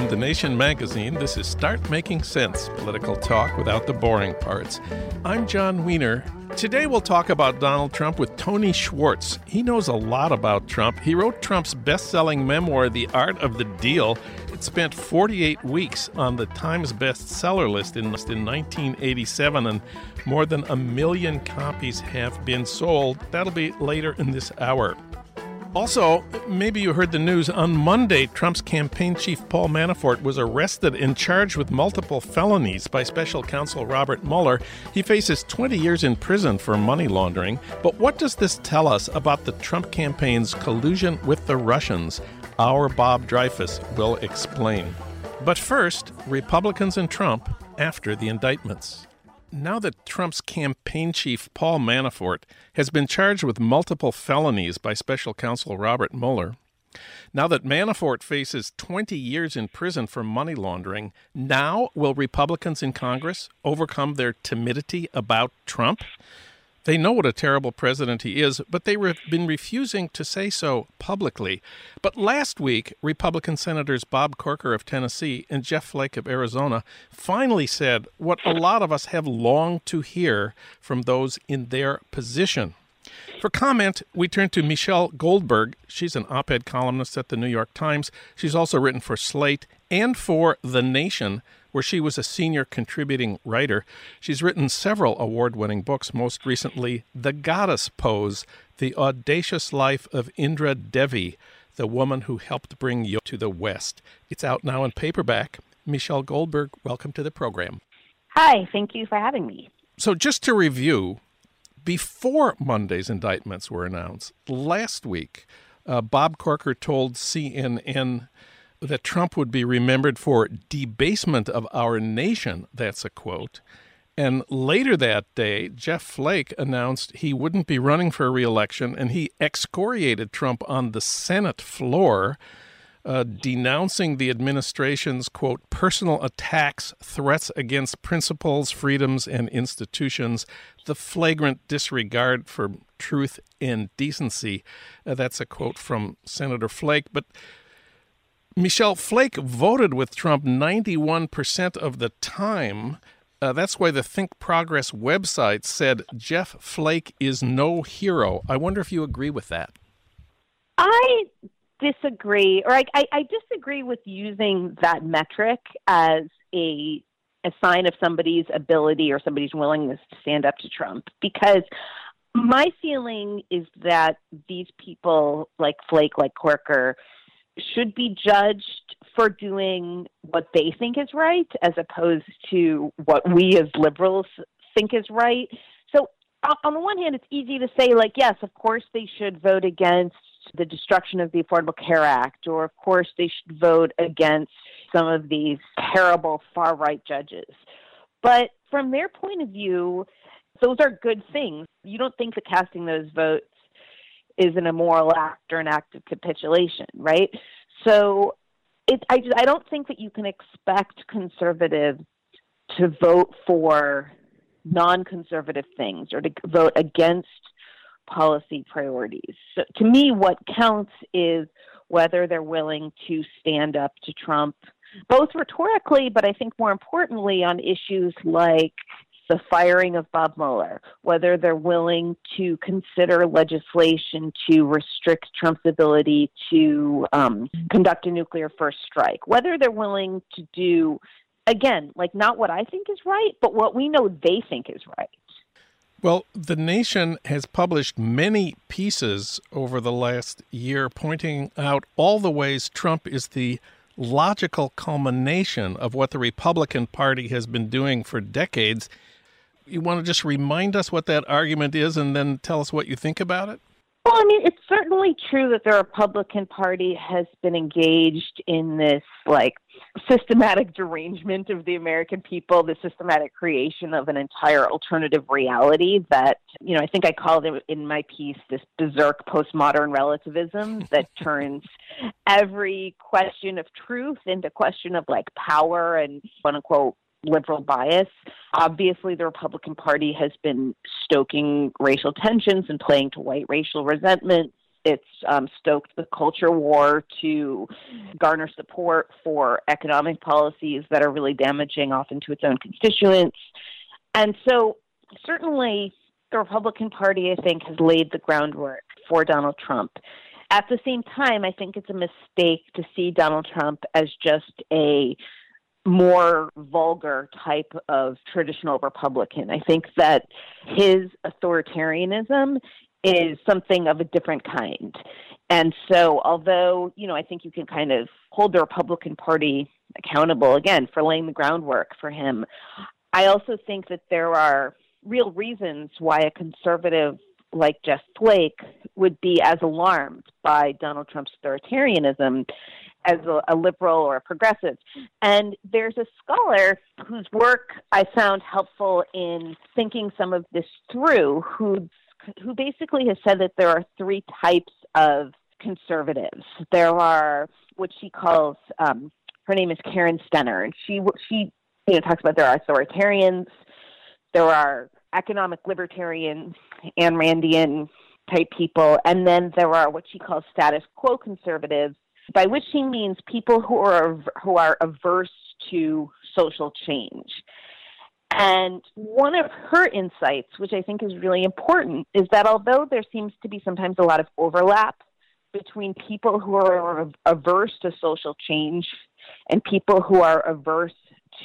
From The Nation magazine, this is Start Making Sense political talk without the boring parts. I'm Jon Wiener. Today we'll talk about Donald Trump with Tony Schwartz. He knows a lot about Trump. He wrote Trump's best selling memoir, The Art of the Deal. It spent 48 weeks on the Times bestseller list in, in 1987, and more than a million copies have been sold. That'll be later in this hour. Also, maybe you heard the news on Monday, Trump's campaign chief Paul Manafort was arrested and charged with multiple felonies by special counsel Robert Mueller. He faces 20 years in prison for money laundering. But what does this tell us about the Trump campaign's collusion with the Russians? Our Bob Dreyfuss will explain. But first, Republicans and Trump after the indictments. Now that Trump's campaign chief, Paul Manafort, has been charged with multiple felonies by special counsel Robert Mueller, now that Manafort faces 20 years in prison for money laundering, now will Republicans in Congress overcome their timidity about Trump? They know what a terrible president he is, but they've been refusing to say so publicly. But last week, Republican Senators Bob Corker of Tennessee and Jeff Flake of Arizona finally said what a lot of us have longed to hear from those in their position. For comment, we turn to Michelle Goldberg. She's an op ed columnist at the New York Times. She's also written for Slate and for The Nation where she was a senior contributing writer. She's written several award winning books, most recently, The Goddess Pose The Audacious Life of Indra Devi, the woman who helped bring yoga to the West. It's out now in paperback. Michelle Goldberg, welcome to the program. Hi, thank you for having me. So, just to review, before Monday's indictments were announced, last week, uh, Bob Corker told CNN that Trump would be remembered for debasement of our nation. That's a quote. And later that day, Jeff Flake announced he wouldn't be running for reelection, and he excoriated Trump on the Senate floor, uh, denouncing the administration's, quote, personal attacks, threats against principles, freedoms, and institutions, the flagrant disregard for truth and decency. Uh, that's a quote from Senator Flake. But Michelle Flake voted with Trump 91% of the time. Uh, that's why the Think Progress website said Jeff Flake is no hero. I wonder if you agree with that. I disagree, or I, I, I disagree with using that metric as a a sign of somebody's ability or somebody's willingness to stand up to Trump because my feeling is that these people like Flake, like Corker, should be judged for doing what they think is right as opposed to what we as liberals think is right. So, on the one hand, it's easy to say, like, yes, of course they should vote against the destruction of the Affordable Care Act, or of course they should vote against some of these terrible far right judges. But from their point of view, those are good things. You don't think that casting those votes is an immoral act or an act of capitulation, right? So it, I, just, I don't think that you can expect conservatives to vote for non conservative things or to vote against policy priorities. So to me, what counts is whether they're willing to stand up to Trump, both rhetorically, but I think more importantly on issues like the firing of Bob Mueller, whether they're willing to consider legislation to restrict Trump's ability to um, conduct a nuclear first strike, whether they're willing to do, again, like not what I think is right, but what we know they think is right. Well, the nation has published many pieces over the last year pointing out all the ways Trump is the logical culmination of what the Republican Party has been doing for decades you want to just remind us what that argument is and then tell us what you think about it? Well, I mean, it's certainly true that the Republican Party has been engaged in this, like, systematic derangement of the American people, the systematic creation of an entire alternative reality that, you know, I think I called it in my piece this berserk postmodern relativism that turns every question of truth into question of, like, power and, quote unquote, liberal bias. Obviously, the Republican Party has been stoking racial tensions and playing to white racial resentment. It's um, stoked the culture war to garner support for economic policies that are really damaging often to its own constituents. And so, certainly, the Republican Party, I think, has laid the groundwork for Donald Trump. At the same time, I think it's a mistake to see Donald Trump as just a more vulgar type of traditional Republican. I think that his authoritarianism is something of a different kind. And so, although, you know, I think you can kind of hold the Republican Party accountable again for laying the groundwork for him, I also think that there are real reasons why a conservative like Jeff Flake would be as alarmed by Donald Trump's authoritarianism as a, a, liberal or a progressive. And there's a scholar whose work I found helpful in thinking some of this through, who who basically has said that there are three types of conservatives. There are what she calls um, her name is Karen Stenner, and she she you know talks about there are authoritarians, there are economic libertarians, Ayn Randian type people, and then there are what she calls status quo conservatives by which she means people who are who are averse to social change. And one of her insights, which I think is really important, is that although there seems to be sometimes a lot of overlap between people who are averse to social change and people who are averse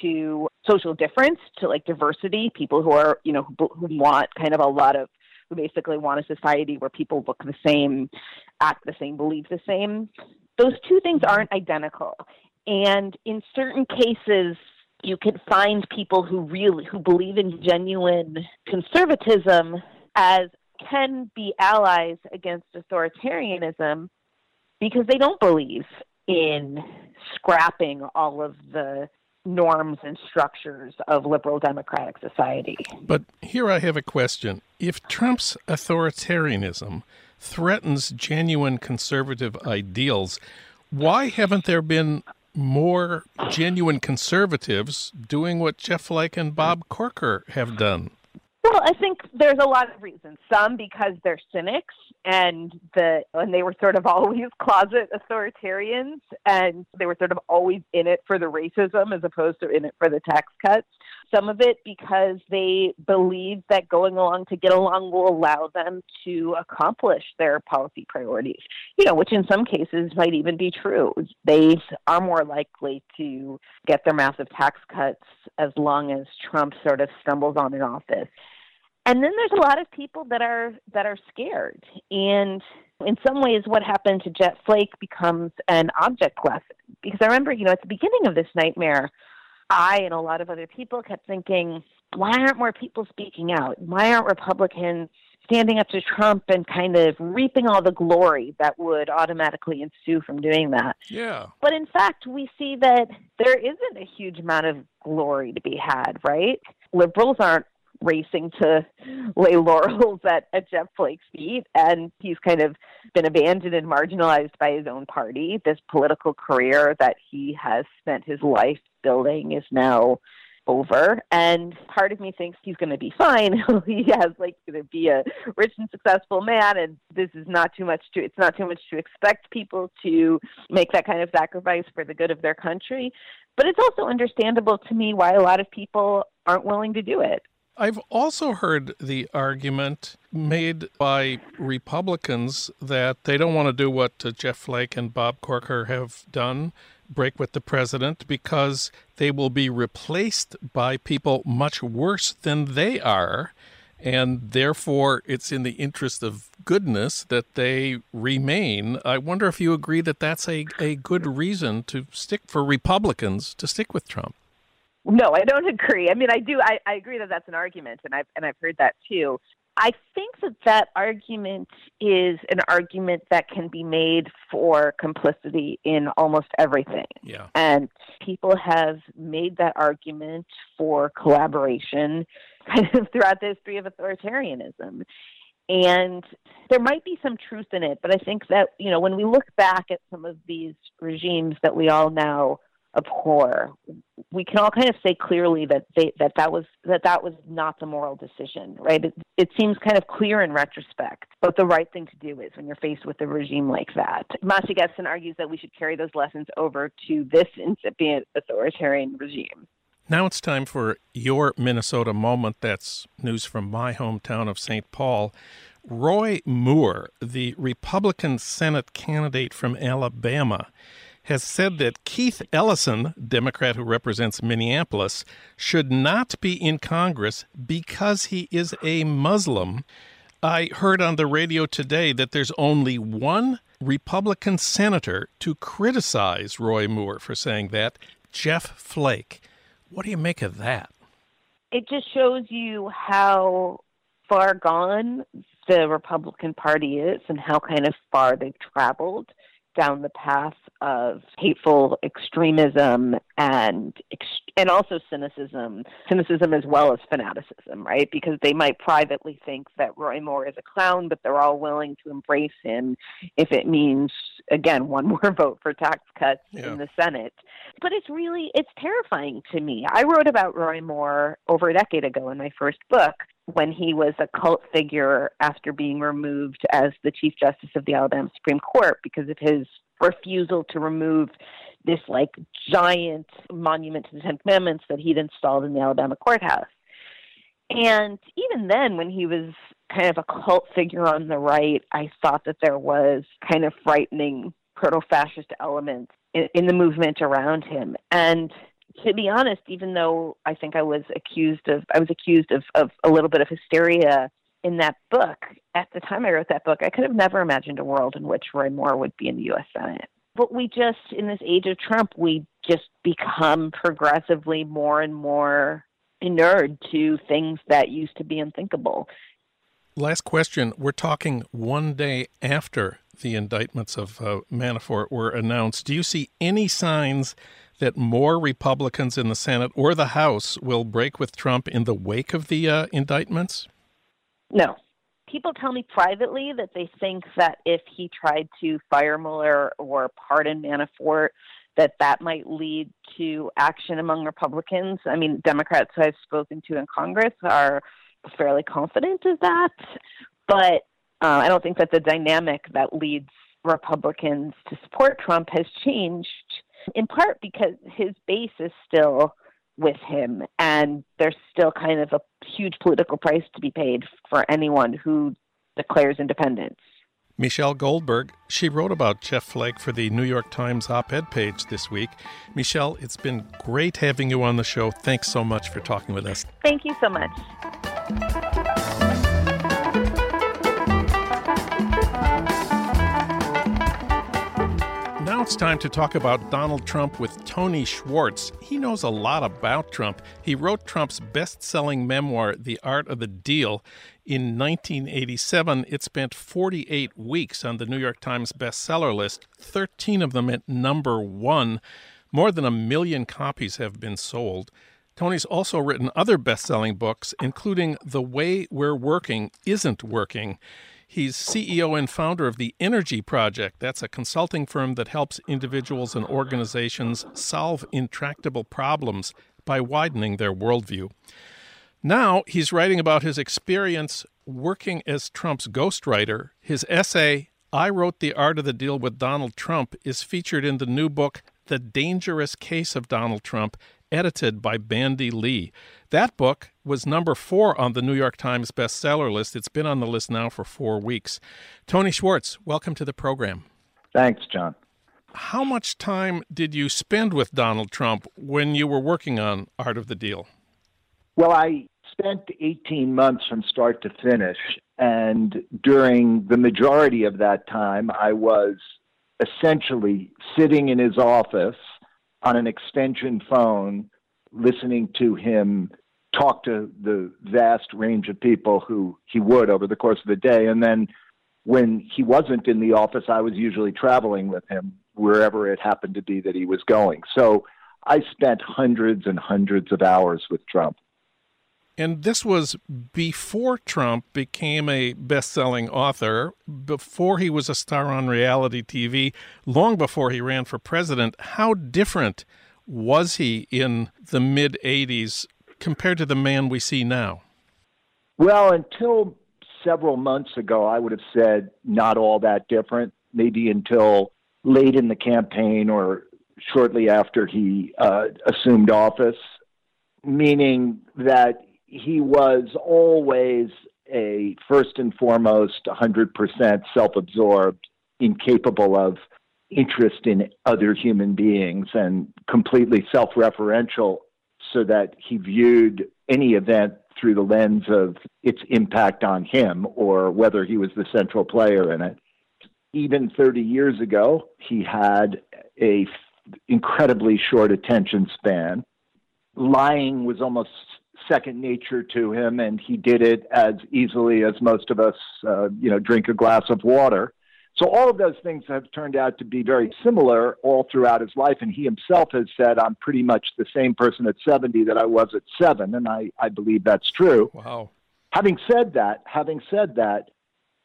to social difference, to like diversity, people who are, you know, who, who want kind of a lot of, who basically want a society where people look the same, act the same, believe the same those two things aren't identical. And in certain cases, you can find people who really who believe in genuine conservatism as can be allies against authoritarianism because they don't believe in scrapping all of the norms and structures of liberal democratic society. But here I have a question. If Trump's authoritarianism threatens genuine conservative ideals. Why haven't there been more genuine conservatives doing what Jeff Flake and Bob Corker have done? Well, I think there's a lot of reasons. Some because they're cynics and the and they were sort of always closet authoritarians and they were sort of always in it for the racism as opposed to in it for the tax cuts. Some of it because they believe that going along to get along will allow them to accomplish their policy priorities. You know, which in some cases might even be true. They are more likely to get their massive tax cuts as long as Trump sort of stumbles on in office and then there's a lot of people that are that are scared and in some ways what happened to Jeff Flake becomes an object lesson because i remember you know at the beginning of this nightmare i and a lot of other people kept thinking why aren't more people speaking out? Why aren't republicans standing up to trump and kind of reaping all the glory that would automatically ensue from doing that? Yeah. But in fact we see that there isn't a huge amount of glory to be had right? Liberals aren't racing to lay laurels at, at Jeff Flake's feet. And he's kind of been abandoned and marginalized by his own party. This political career that he has spent his life building is now over and part of me thinks he's going to be fine he has like going to be a rich and successful man and this is not too much to it's not too much to expect people to make that kind of sacrifice for the good of their country but it's also understandable to me why a lot of people aren't willing to do it I've also heard the argument made by Republicans that they don't want to do what uh, Jeff Flake and Bob Corker have done, break with the president, because they will be replaced by people much worse than they are. And therefore, it's in the interest of goodness that they remain. I wonder if you agree that that's a, a good reason to stick for Republicans to stick with Trump. No, I don't agree. I mean, I do. I, I agree that that's an argument, and I've and I've heard that too. I think that that argument is an argument that can be made for complicity in almost everything. Yeah. And people have made that argument for collaboration kind of throughout the history of authoritarianism. And there might be some truth in it, but I think that, you know, when we look back at some of these regimes that we all now abhor. We can all kind of say clearly that they, that that was that that was not the moral decision, right? It, it seems kind of clear in retrospect, but the right thing to do is when you're faced with a regime like that. Masha Gessen argues that we should carry those lessons over to this incipient authoritarian regime. Now it's time for your Minnesota moment. That's news from my hometown of St. Paul. Roy Moore, the Republican Senate candidate from Alabama, has said that Keith Ellison, Democrat who represents Minneapolis, should not be in Congress because he is a Muslim. I heard on the radio today that there's only one Republican senator to criticize Roy Moore for saying that, Jeff Flake. What do you make of that? It just shows you how far gone the Republican Party is and how kind of far they've traveled down the path of hateful extremism and and also cynicism, cynicism as well as fanaticism, right? Because they might privately think that Roy Moore is a clown, but they're all willing to embrace him if it means again one more vote for tax cuts yeah. in the Senate. But it's really it's terrifying to me. I wrote about Roy Moore over a decade ago in my first book when he was a cult figure after being removed as the Chief Justice of the Alabama Supreme Court because of his refusal to remove this like giant monument to the Ten Commandments that he'd installed in the Alabama courthouse. And even then, when he was kind of a cult figure on the right, I thought that there was kind of frightening proto fascist elements in, in the movement around him. And to be honest, even though I think I was accused of I was accused of, of a little bit of hysteria in that book, at the time I wrote that book, I could have never imagined a world in which Roy Moore would be in the US Senate. But we just in this age of Trump, we just become progressively more and more inured to things that used to be unthinkable. Last question. We're talking one day after the indictments of uh, Manafort were announced. Do you see any signs that more Republicans in the Senate or the House will break with Trump in the wake of the uh, indictments? No. People tell me privately that they think that if he tried to fire Mueller or pardon Manafort, that that might lead to action among Republicans. I mean, Democrats who I've spoken to in Congress are fairly confident of that, but uh, I don't think that the dynamic that leads Republicans to support Trump has changed in part because his base is still with him, and there's still kind of a huge political price to be paid for anyone who declares independence. Michelle Goldberg, she wrote about Jeff Flake for the New York Times op ed page this week. Michelle, it's been great having you on the show. Thanks so much for talking with us. Thank you so much. It's time to talk about Donald Trump with Tony Schwartz. He knows a lot about Trump. He wrote Trump's best selling memoir, The Art of the Deal, in 1987. It spent 48 weeks on the New York Times bestseller list, 13 of them at number one. More than a million copies have been sold. Tony's also written other best selling books, including The Way We're Working Isn't Working. He's CEO and founder of the Energy Project. That's a consulting firm that helps individuals and organizations solve intractable problems by widening their worldview. Now he's writing about his experience working as Trump's ghostwriter. His essay, I Wrote the Art of the Deal with Donald Trump, is featured in the new book, The Dangerous Case of Donald Trump edited by Bandy Lee. That book was number four on the New York Times bestseller list. It's been on the list now for four weeks. Tony Schwartz, welcome to the program. Thanks, Jon. How much time did you spend with Donald Trump when you were working on Art of the Deal? Well, I spent 18 months from start to finish. And during the majority of that time, I was essentially sitting in his office on an extension phone, listening to him talk to the vast range of people who he would over the course of the day. And then when he wasn't in the office, I was usually traveling with him wherever it happened to be that he was going. So I spent hundreds and hundreds of hours with Trump. And this was before Trump became a best selling author, before he was a star on reality TV, long before he ran for president. How different was he in the mid 80s compared to the man we see now? Well, until several months ago, I would have said not all that different, maybe until late in the campaign or shortly after he uh, assumed office, meaning that he was always a first and foremost 100% self absorbed, incapable of interest in other human beings, and completely self referential, so that he viewed any event through the lens of its impact on him or whether he was the central player in it. Even 30 years ago, he had a incredibly short attention span. Lying was almost second nature to him, and he did it as easily as most of us, uh, you know, drink a glass of water. So all of those things have turned out to be very similar all throughout his life, and he himself has said, "I'm pretty much the same person at 70 that I was at seven," and I, I believe that's true. Wow. Having said that, having said that,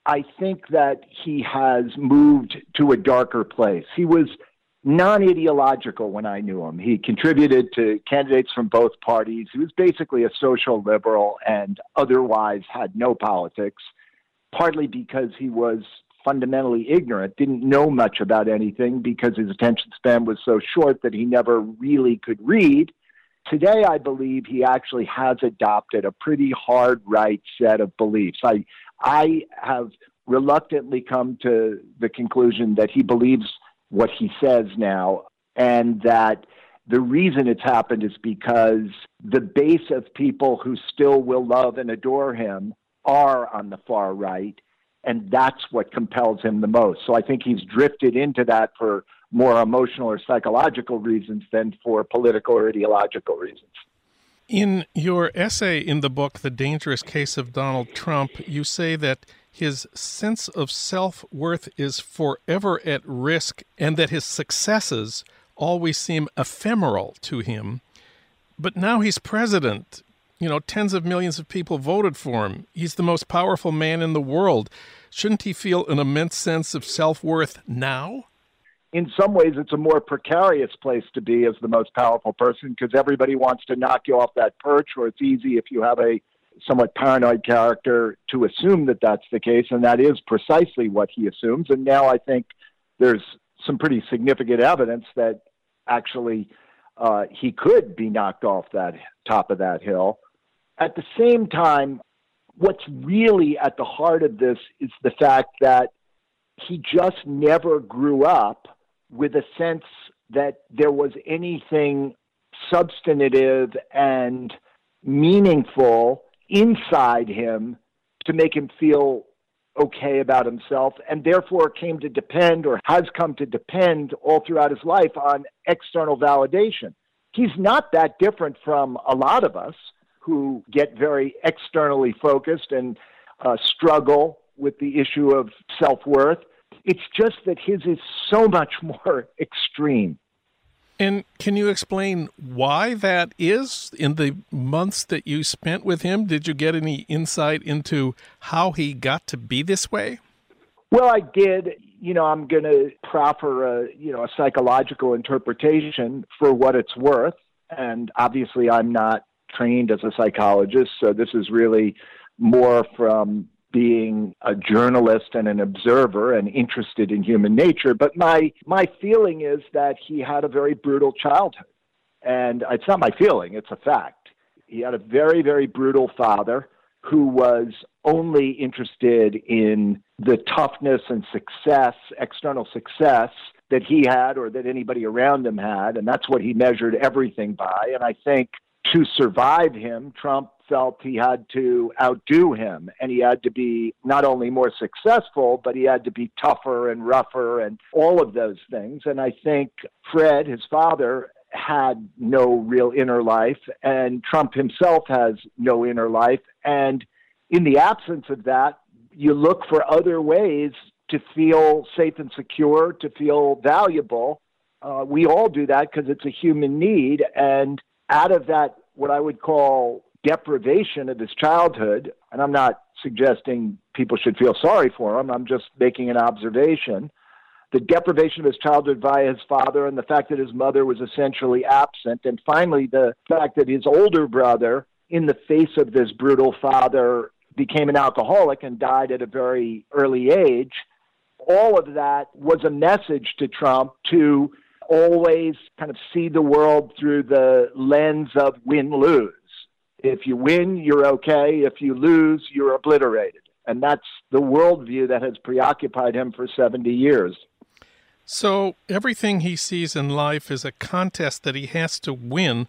I think that he has moved to a darker place. He was non ideological when I knew him. He contributed to candidates from both parties. He was basically a social liberal and otherwise had no politics, partly because he was fundamentally ignorant, didn't know much about anything because his attention span was so short that he never really could read. Today, I believe he actually has adopted a pretty hard right set of beliefs. I, I have reluctantly come to the conclusion that he believes what he says now, and that the reason it's happened is because the base of people who still will love and adore him are on the far right, and that's what compels him the most. So I think he's drifted into that for more emotional or psychological reasons than for political or ideological reasons. In your essay in the book, The Dangerous Case of Donald Trump, you say that his sense of self worth is forever at risk and that his successes always seem ephemeral to him. But now he's president. You know, tens of millions of people voted for him. He's the most powerful man in the world. Shouldn't he feel an immense sense of self worth now? In some ways, it's a more precarious place to be as the most powerful person because everybody wants to knock you off that perch, or it's easy if you have a somewhat paranoid character to assume that that's the case, and that is precisely what he assumes. And now I think there's some pretty significant evidence that actually uh, he could be knocked off that top of that hill. At the same time, what's really at the heart of this is the fact that he just never grew up with a sense that there was anything substantive and meaningful inside him to make him feel okay about himself and therefore came to depend or has come to depend all throughout his life on external validation. He's not that different from a lot of us who get very externally focused and uh, struggle with the issue of self worth. It's just that his is so much more extreme. And can you explain why that is in the months that you spent with him? Did you get any insight into how he got to be this way? Well, I did. You know, I'm going to proffer a, you know, a psychological interpretation for what it's worth. And obviously, I'm not trained as a psychologist, so this is really more from being a journalist and an observer and interested in human nature. But my my feeling is that he had a very brutal childhood, and it's not my feeling; it's a fact. He had a very very brutal father who was only interested in the toughness and success, external success that he had or that anybody around him had, and that's what he measured everything by. And I think to survive him, Trump felt he had to outdo him and he had to be not only more successful, but he had to be tougher and rougher and all of those things. And I think Fred, his father, had no real inner life, and Trump himself has no inner life. And in the absence of that, you look for other ways to feel safe and secure, to feel valuable. Uh, we all do that because it's a human need. And out of that, what I would call deprivation of his childhood, and I'm not suggesting people should feel sorry for him, I'm just making an observation. The deprivation of his childhood via his father, and the fact that his mother was essentially absent, and finally the fact that his older brother, in the face of this brutal father, became an alcoholic and died at a very early age. All of that was a message to Trump to always kind of see the world through the lens of win lose. If you win, you're okay. If you lose, you're obliterated. And that's the worldview that has preoccupied him for 70 years. So everything he sees in life is a contest that he has to win.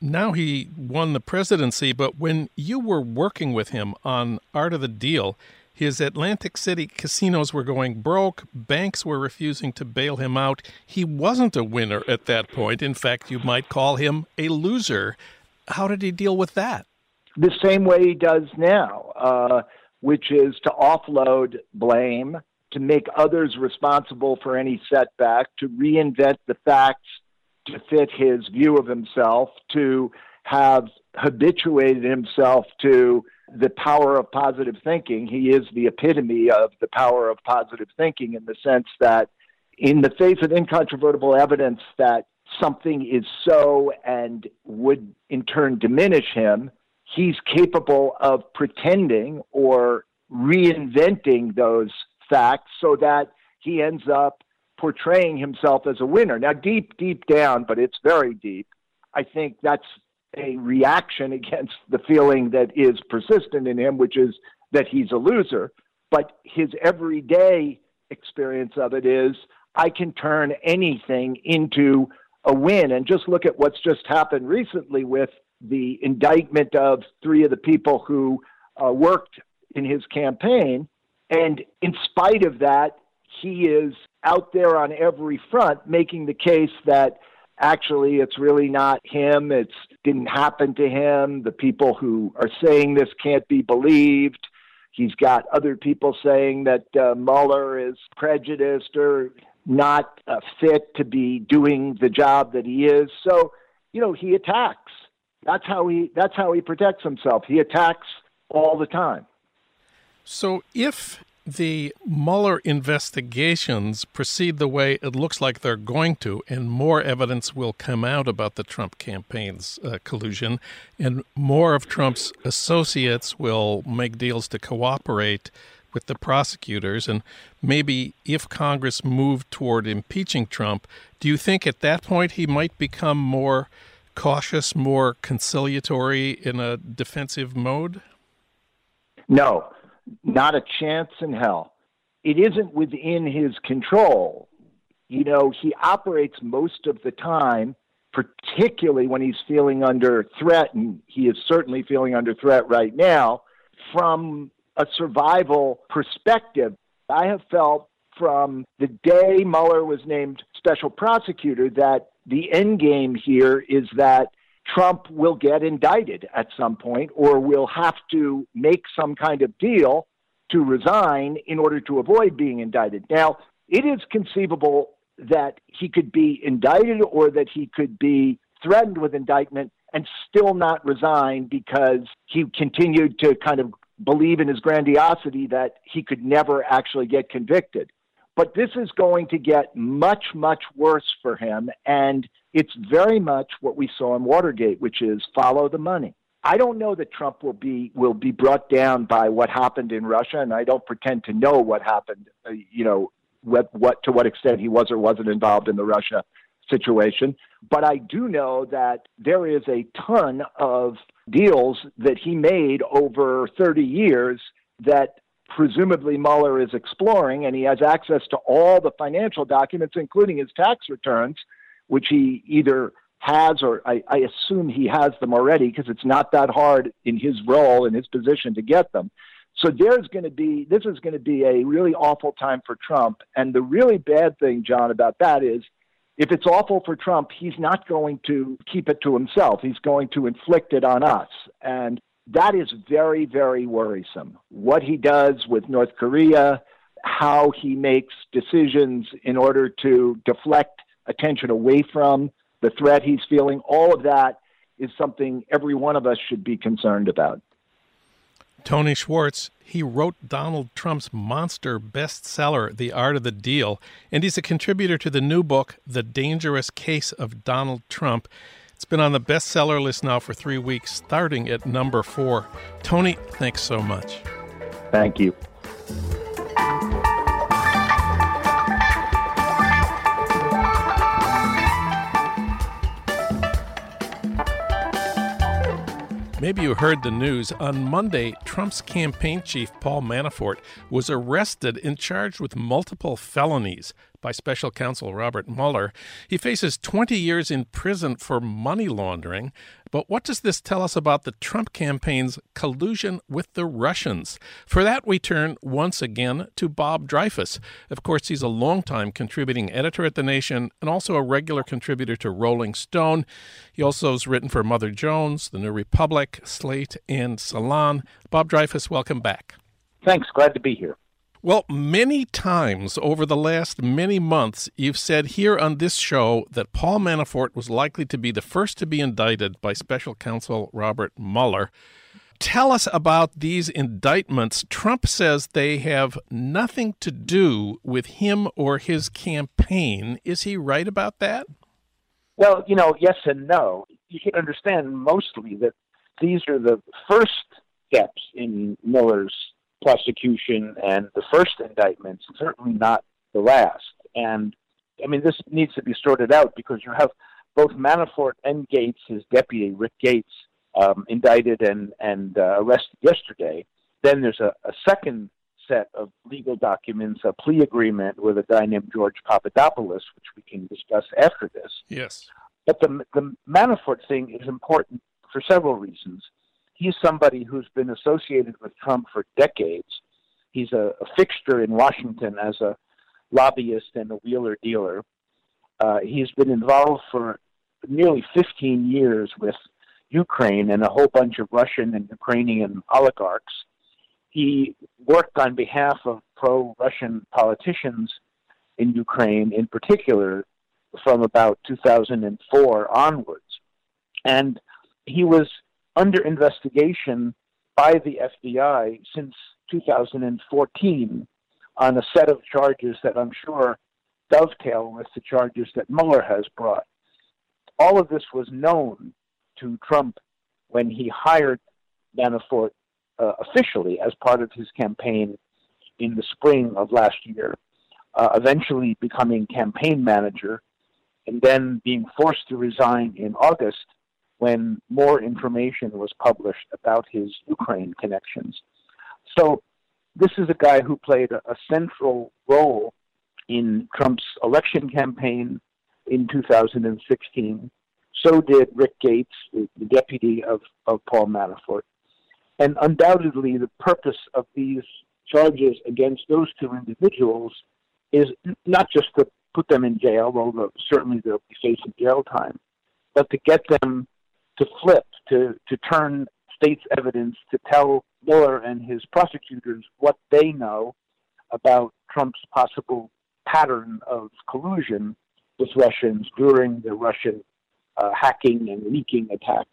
Now he won the presidency, but when you were working with him on Art of the Deal, his Atlantic City casinos were going broke. Banks were refusing to bail him out. He wasn't a winner at that point. In fact, you might call him a loser. How did he deal with that? The same way he does now, uh, which is to offload blame, to make others responsible for any setback, to reinvent the facts to fit his view of himself, to have habituated himself to the power of positive thinking. He is the epitome of the power of positive thinking in the sense that, in the face of incontrovertible evidence that something is so and would in turn diminish him, he's capable of pretending or reinventing those facts so that he ends up portraying himself as a winner. Now, deep, deep down, but it's very deep, I think that's a reaction against the feeling that is persistent in him, which is that he's a loser. But his everyday experience of it is I can turn anything into a win. And just look at what's just happened recently with the indictment of three of the people who uh, worked in his campaign. And in spite of that, he is out there on every front making the case that actually it's really not him it didn't happen to him the people who are saying this can't be believed he's got other people saying that uh, Mueller is prejudiced or not uh, fit to be doing the job that he is. So you know he attacks. That's how he that's how he protects himself. He attacks all the time. So if the Mueller investigations proceed the way it looks like they're going to, and more evidence will come out about the Trump campaign's uh, collusion, and more of Trump's associates will make deals to cooperate with the prosecutors, and maybe if Congress moved toward impeaching Trump, do you think at that point he might become more cautious, more conciliatory in a defensive mode? No. Not a chance in hell. It isn't within his control. You know, he operates most of the time, particularly when he's feeling under threat, and he is certainly feeling under threat right now, from a survival perspective. I have felt from the day Mueller was named special prosecutor that the end game here is that Trump will get indicted at some point or will have to make some kind of deal to resign in order to avoid being indicted. Now, it is conceivable that he could be indicted or that he could be threatened with indictment and still not resign because he continued to kind of believe in his grandiosity that he could never actually get convicted. But this is going to get much, much worse for him. And it's very much what we saw in Watergate, which is follow the money. I don't know that Trump will be will be brought down by what happened in Russia, and I don't pretend to know what happened. Uh, you know, what, what to what extent he was or wasn't involved in the Russia situation. But I do know that there is a ton of deals that he made over 30 years that presumably Mueller is exploring, and he has access to all the financial documents, including his tax returns, which he either has or I, I assume he has them already because it's not that hard in his role in his position to get them. So there's going to be this is going to be a really awful time for Trump. And the really bad thing, Jon, about that is if it's awful for Trump, he's not going to keep it to himself. He's going to inflict it on us. And that is very, very worrisome. What he does with North Korea, how he makes decisions in order to deflect attention away from the threat he's feeling, all of that is something every one of us should be concerned about. Tony Schwartz, he wrote Donald Trump's monster bestseller, The Art of the Deal, and he's a contributor to the new book, The Dangerous Case of Donald Trump. It's been on the bestseller list now for three weeks, starting at number four. Tony, thanks so much. Thank you. Maybe you heard the news. On Monday, Trump's campaign chief, Paul Manafort, was arrested and charged with multiple felonies by special counsel Robert Mueller. He faces 20 years in prison for money laundering. But what does this tell us about the Trump campaign's collusion with the Russians? For that, we turn once again to Bob Dreyfuss. Of course, he's a longtime contributing editor at The Nation and also a regular contributor to Rolling Stone. He also has written for Mother Jones, The New Republic, Slate, and Salon. Bob Dreyfuss, welcome back. Thanks. Glad to be here. Well, many times over the last many months, you've said here on this show that Paul Manafort was likely to be the first to be indicted by special counsel Robert Mueller. Tell us about these indictments. Trump says they have nothing to do with him or his campaign. Is he right about that? Well, you know, yes and no. You can understand mostly that these are the first steps in Mueller's prosecution and the first indictments, certainly not the last. And I mean, this needs to be sorted out because you have both Manafort and Gates, his deputy Rick Gates, um, indicted and and uh, arrested yesterday. Then there's a, a second set of legal documents, a plea agreement with a guy named George Papadopoulos, which we can discuss after this. Yes. But the the Manafort thing is important for several reasons he's somebody who's been associated with Trump for decades. He's a, a fixture in Washington as a lobbyist and a wheeler dealer. Uh, he's been involved for nearly 15 years with Ukraine and a whole bunch of Russian and Ukrainian oligarchs. He worked on behalf of pro Russian politicians in Ukraine, in particular, from about 2004 onwards. And he was under investigation by the FBI since 2014 on a set of charges that I'm sure dovetail with the charges that Mueller has brought. All of this was known to Trump when he hired Manafort uh, officially as part of his campaign in the spring of last year, uh, eventually becoming campaign manager, and then being forced to resign in August when more information was published about his Ukraine connections. So, this is a guy who played a, a central role in Trump's election campaign in 2016. So did Rick Gates, the, the deputy of, of Paul Manafort. And undoubtedly, the purpose of these charges against those two individuals is not just to put them in jail, although certainly they'll be facing jail time, but to get them to flip, to, to turn state's evidence to tell Mueller and his prosecutors what they know about Trump's possible pattern of collusion with Russians during the Russian uh, hacking and leaking attack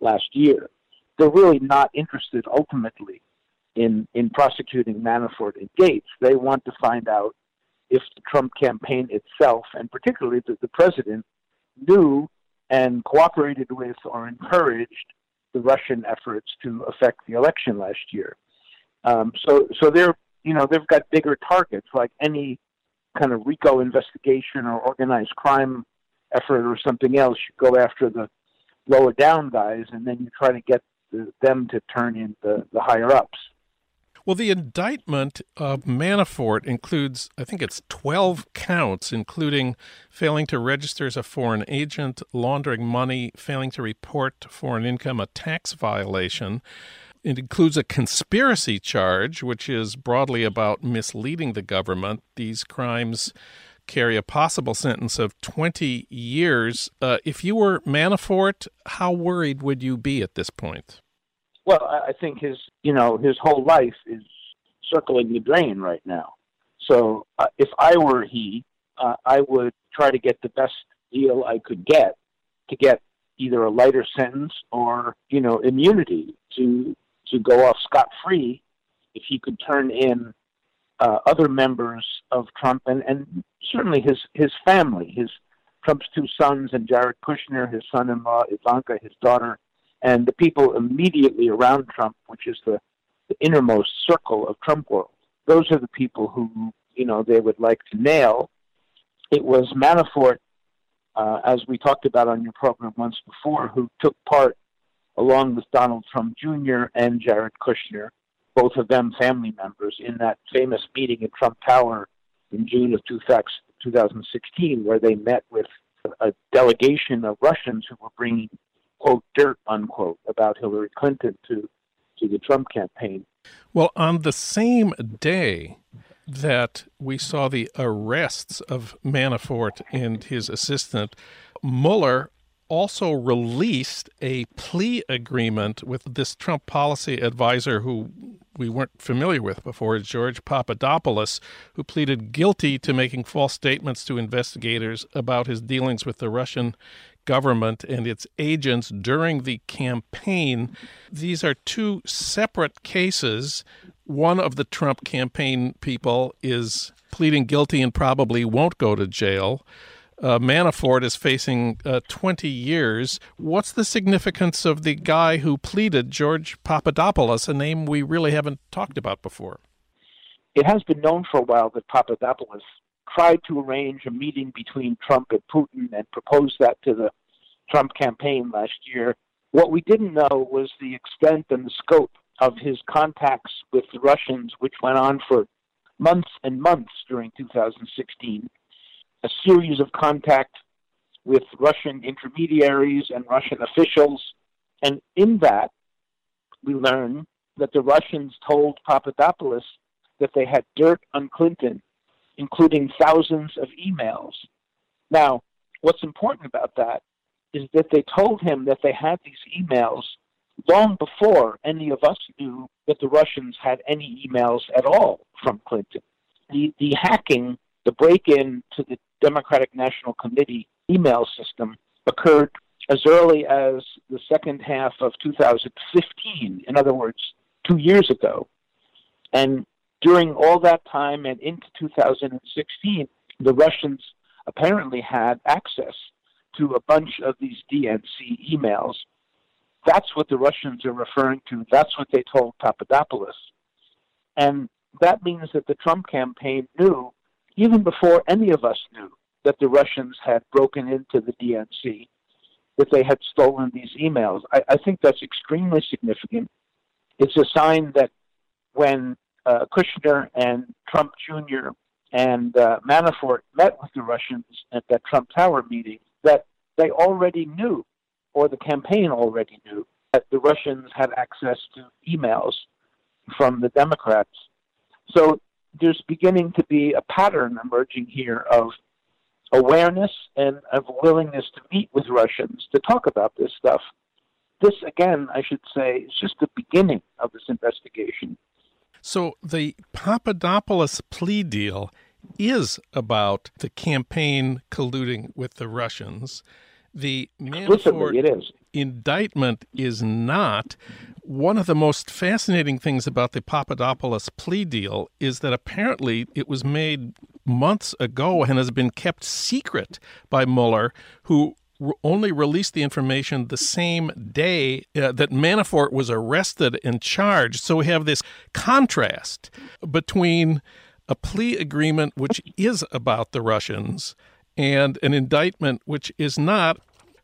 last year. They're really not interested ultimately in, in prosecuting Manafort and Gates. They want to find out if the Trump campaign itself, and particularly the, the president, knew and cooperated with or encouraged the Russian efforts to affect the election last year. Um, so, so they're you know they've got bigger targets like any kind of RICO investigation or organized crime effort or something else. You go after the lower down guys, and then you try to get the, them to turn in the, the higher ups. Well, the indictment of Manafort includes, I think it's 12 counts, including failing to register as a foreign agent, laundering money, failing to report foreign income, a tax violation. It includes a conspiracy charge, which is broadly about misleading the government. These crimes carry a possible sentence of 20 years. Uh, if you were Manafort, how worried would you be at this point? Well, I think his, you know, his whole life is circling the drain right now. So uh, if I were he, uh, I would try to get the best deal I could get to get either a lighter sentence or, you know, immunity to to go off scot free if he could turn in uh, other members of Trump and, and certainly his his family, his Trump's two sons and Jared Kushner, his son-in-law Ivanka, his daughter, and the people immediately around Trump, which is the, the innermost circle of Trump world. Those are the people who you know they would like to nail. It was Manafort, uh, as we talked about on your program once before, who took part along with Donald Trump Jr. and Jared Kushner, both of them family members, in that famous meeting at Trump Tower in June of 2016, where they met with a delegation of Russians who were bringing quote dirt unquote about Hillary Clinton to to the Trump campaign. Well, on the same day that we saw the arrests of Manafort and his assistant, Mueller also released a plea agreement with this Trump policy advisor who we weren't familiar with before, George Papadopoulos, who pleaded guilty to making false statements to investigators about his dealings with the Russian government and its agents during the campaign. These are two separate cases. One of the Trump campaign people is pleading guilty and probably won't go to jail uh, Manafort is facing uh, 20 years. What's the significance of the guy who pleaded, George Papadopoulos, a name we really haven't talked about before? It has been known for a while that Papadopoulos tried to arrange a meeting between Trump and Putin and proposed that to the Trump campaign last year. What we didn't know was the extent and the scope of his contacts with the Russians, which went on for months and months during 2016 a series of contacts with Russian intermediaries and Russian officials. And in that, we learn that the Russians told Papadopoulos that they had dirt on Clinton, including thousands of emails. Now, what's important about that is that they told him that they had these emails long before any of us knew that the Russians had any emails at all from Clinton. The, the hacking, the break in to the Democratic National Committee email system occurred as early as the second half of 2015, in other words, two years ago. And during all that time and into 2016, the Russians apparently had access to a bunch of these DNC emails. That's what the Russians are referring to. That's what they told Papadopoulos. And that means that the Trump campaign knew even before any of us knew that the Russians had broken into the DNC, that they had stolen these emails. I, I think that's extremely significant. It's a sign that when uh, Kushner and Trump Jr. and uh, Manafort met with the Russians at that Trump Tower meeting, that they already knew, or the campaign already knew, that the Russians had access to emails from the Democrats. So there's beginning to be a pattern emerging here of awareness and of willingness to meet with Russians to talk about this stuff. This, again, I should say, is just the beginning. So the Papadopoulos plea deal is about the campaign colluding with the Russians. The Manafort indictment is not. One of the most fascinating things about the Papadopoulos plea deal is that apparently it was made months ago and has been kept secret by Mueller, who only released the information the same day uh, that Manafort was arrested and charged. So we have this contrast between a plea agreement which is about the Russians and an indictment which is not.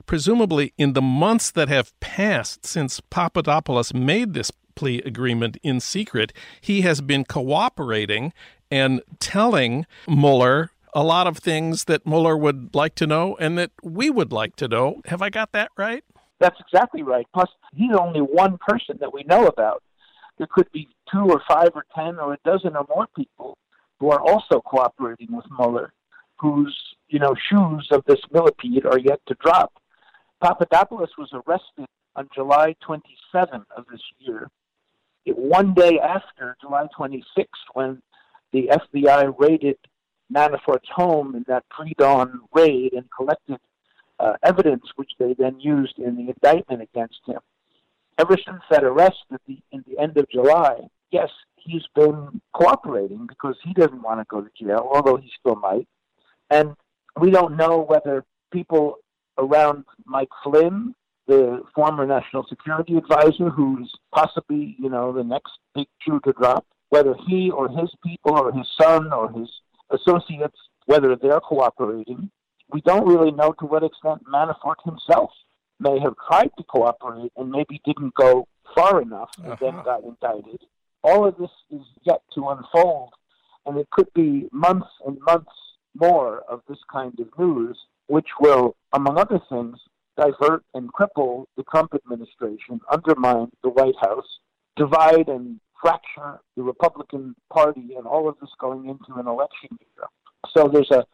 Presumably, in the months that have passed since Papadopoulos made this plea agreement in secret, he has been cooperating and telling Mueller a lot of things that Mueller would like to know and that we would like to know. Have I got that right? That's exactly right. Plus, he's only one person that we know about. There could be two or five or ten or a dozen or more people who are also cooperating with Mueller, whose you know shoes of this millipede are yet to drop. Papadopoulos was arrested on July 27 of this year, one day after July 26, when the FBI raided Manafort's home in that pre-dawn raid and collected uh, evidence, which they then used in the indictment against him. Ever since that arrest at the in the end of July, yes, he's been cooperating because he doesn't want to go to jail, although he still might. And we don't know whether people around Mike Flynn, the former national security advisor, who's possibly you know the next big shoe to drop, whether he or his people or his son or his associates, whether they're cooperating. We don't really know to what extent Manafort himself may have tried to cooperate and maybe didn't go far enough and uh-huh. then got indicted. All of this is yet to unfold, and it could be months and months more of this kind of news, which will, among other things, divert and cripple the Trump administration, undermine the White House, divide and fracture the Republican Party and all of this going into an election year. So there's a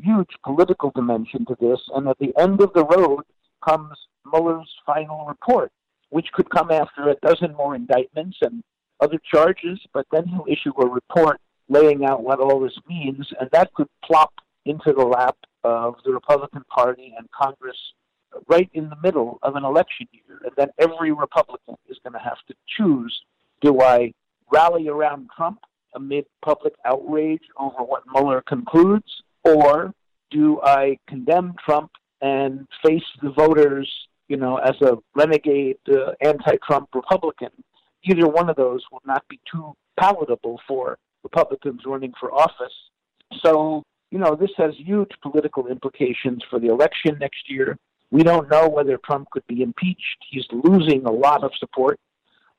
huge political dimension to this, and at the end of the road comes Mueller's final report, which could come after a dozen more indictments and other charges, but then he'll issue a report laying out what all this means, and that could plop into the lap of the Republican Party and Congress right in the middle of an election year. And then every Republican is going to have to choose do I rally around Trump amid public outrage over what Mueller concludes, or do I condemn Trump and face the voters, you know, as a renegade uh, anti-Trump Republican? Either one of those will not be too palatable for Republicans running for office. So, you know, this has huge political implications for the election next year. We don't know whether Trump could be impeached. He's losing a lot of support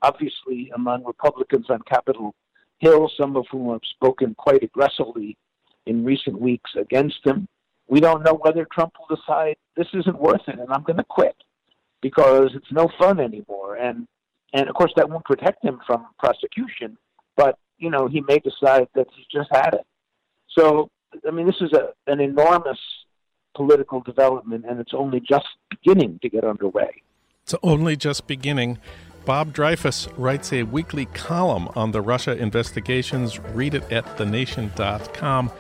obviously among Republicans on Capitol Hill, some of whom have spoken quite aggressively in recent weeks against him. We don't know whether Trump will decide this isn't worth it and I'm going to quit because it's no fun anymore. And and of course that won't protect him from prosecution, but you know he may decide that he's just had it. So I mean, this is a an enormous political development, and it's only just beginning to get underway. It's only just beginning. Bob Dreyfuss writes a weekly column on the Russia investigations. Read it at thenation.com.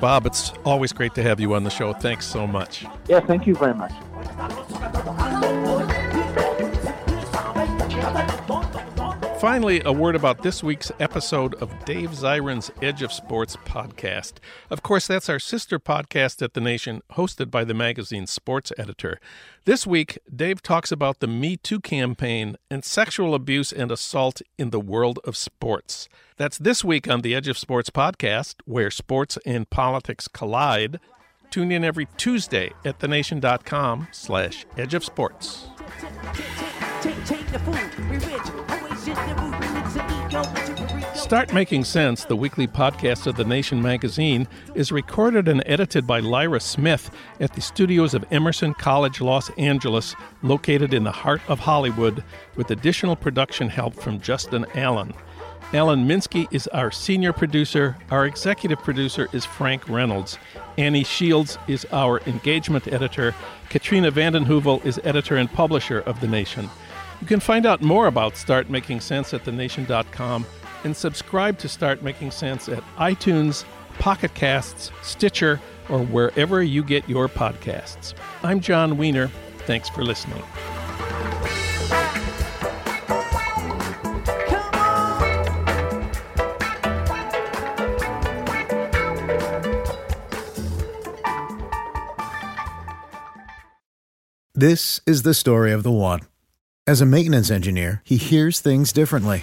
Bob, it's always great to have you on the show. Thanks so much. Yeah, thank you very much. Finally, a word about this week's episode of Dave Zirin's Edge of Sports podcast. Of course, that's our sister podcast at The Nation, hosted by the magazine's sports editor. This week, Dave talks about the Me Too campaign and sexual abuse and assault in the world of sports. That's this week on the Edge of Sports podcast, where sports and politics collide. Tune in every Tuesday at thenation.com slash edge of sports. Start Making Sense, the weekly podcast of The Nation magazine, is recorded and edited by Lyra Smith at the studios of Emerson College Los Angeles, located in the heart of Hollywood, with additional production help from Justin Allen. Alan Minsky is our senior producer. Our executive producer is Frank Reynolds. Annie Shields is our engagement editor. Katrina vanden Heuvel is editor and publisher of The Nation. You can find out more about Start Making Sense at thenation.com and subscribe to Start Making Sense at iTunes, Pocket Casts, Stitcher, or wherever you get your podcasts. I'm Jon Wiener. Thanks for listening. This is the story of the one. As a maintenance engineer, he hears things differently.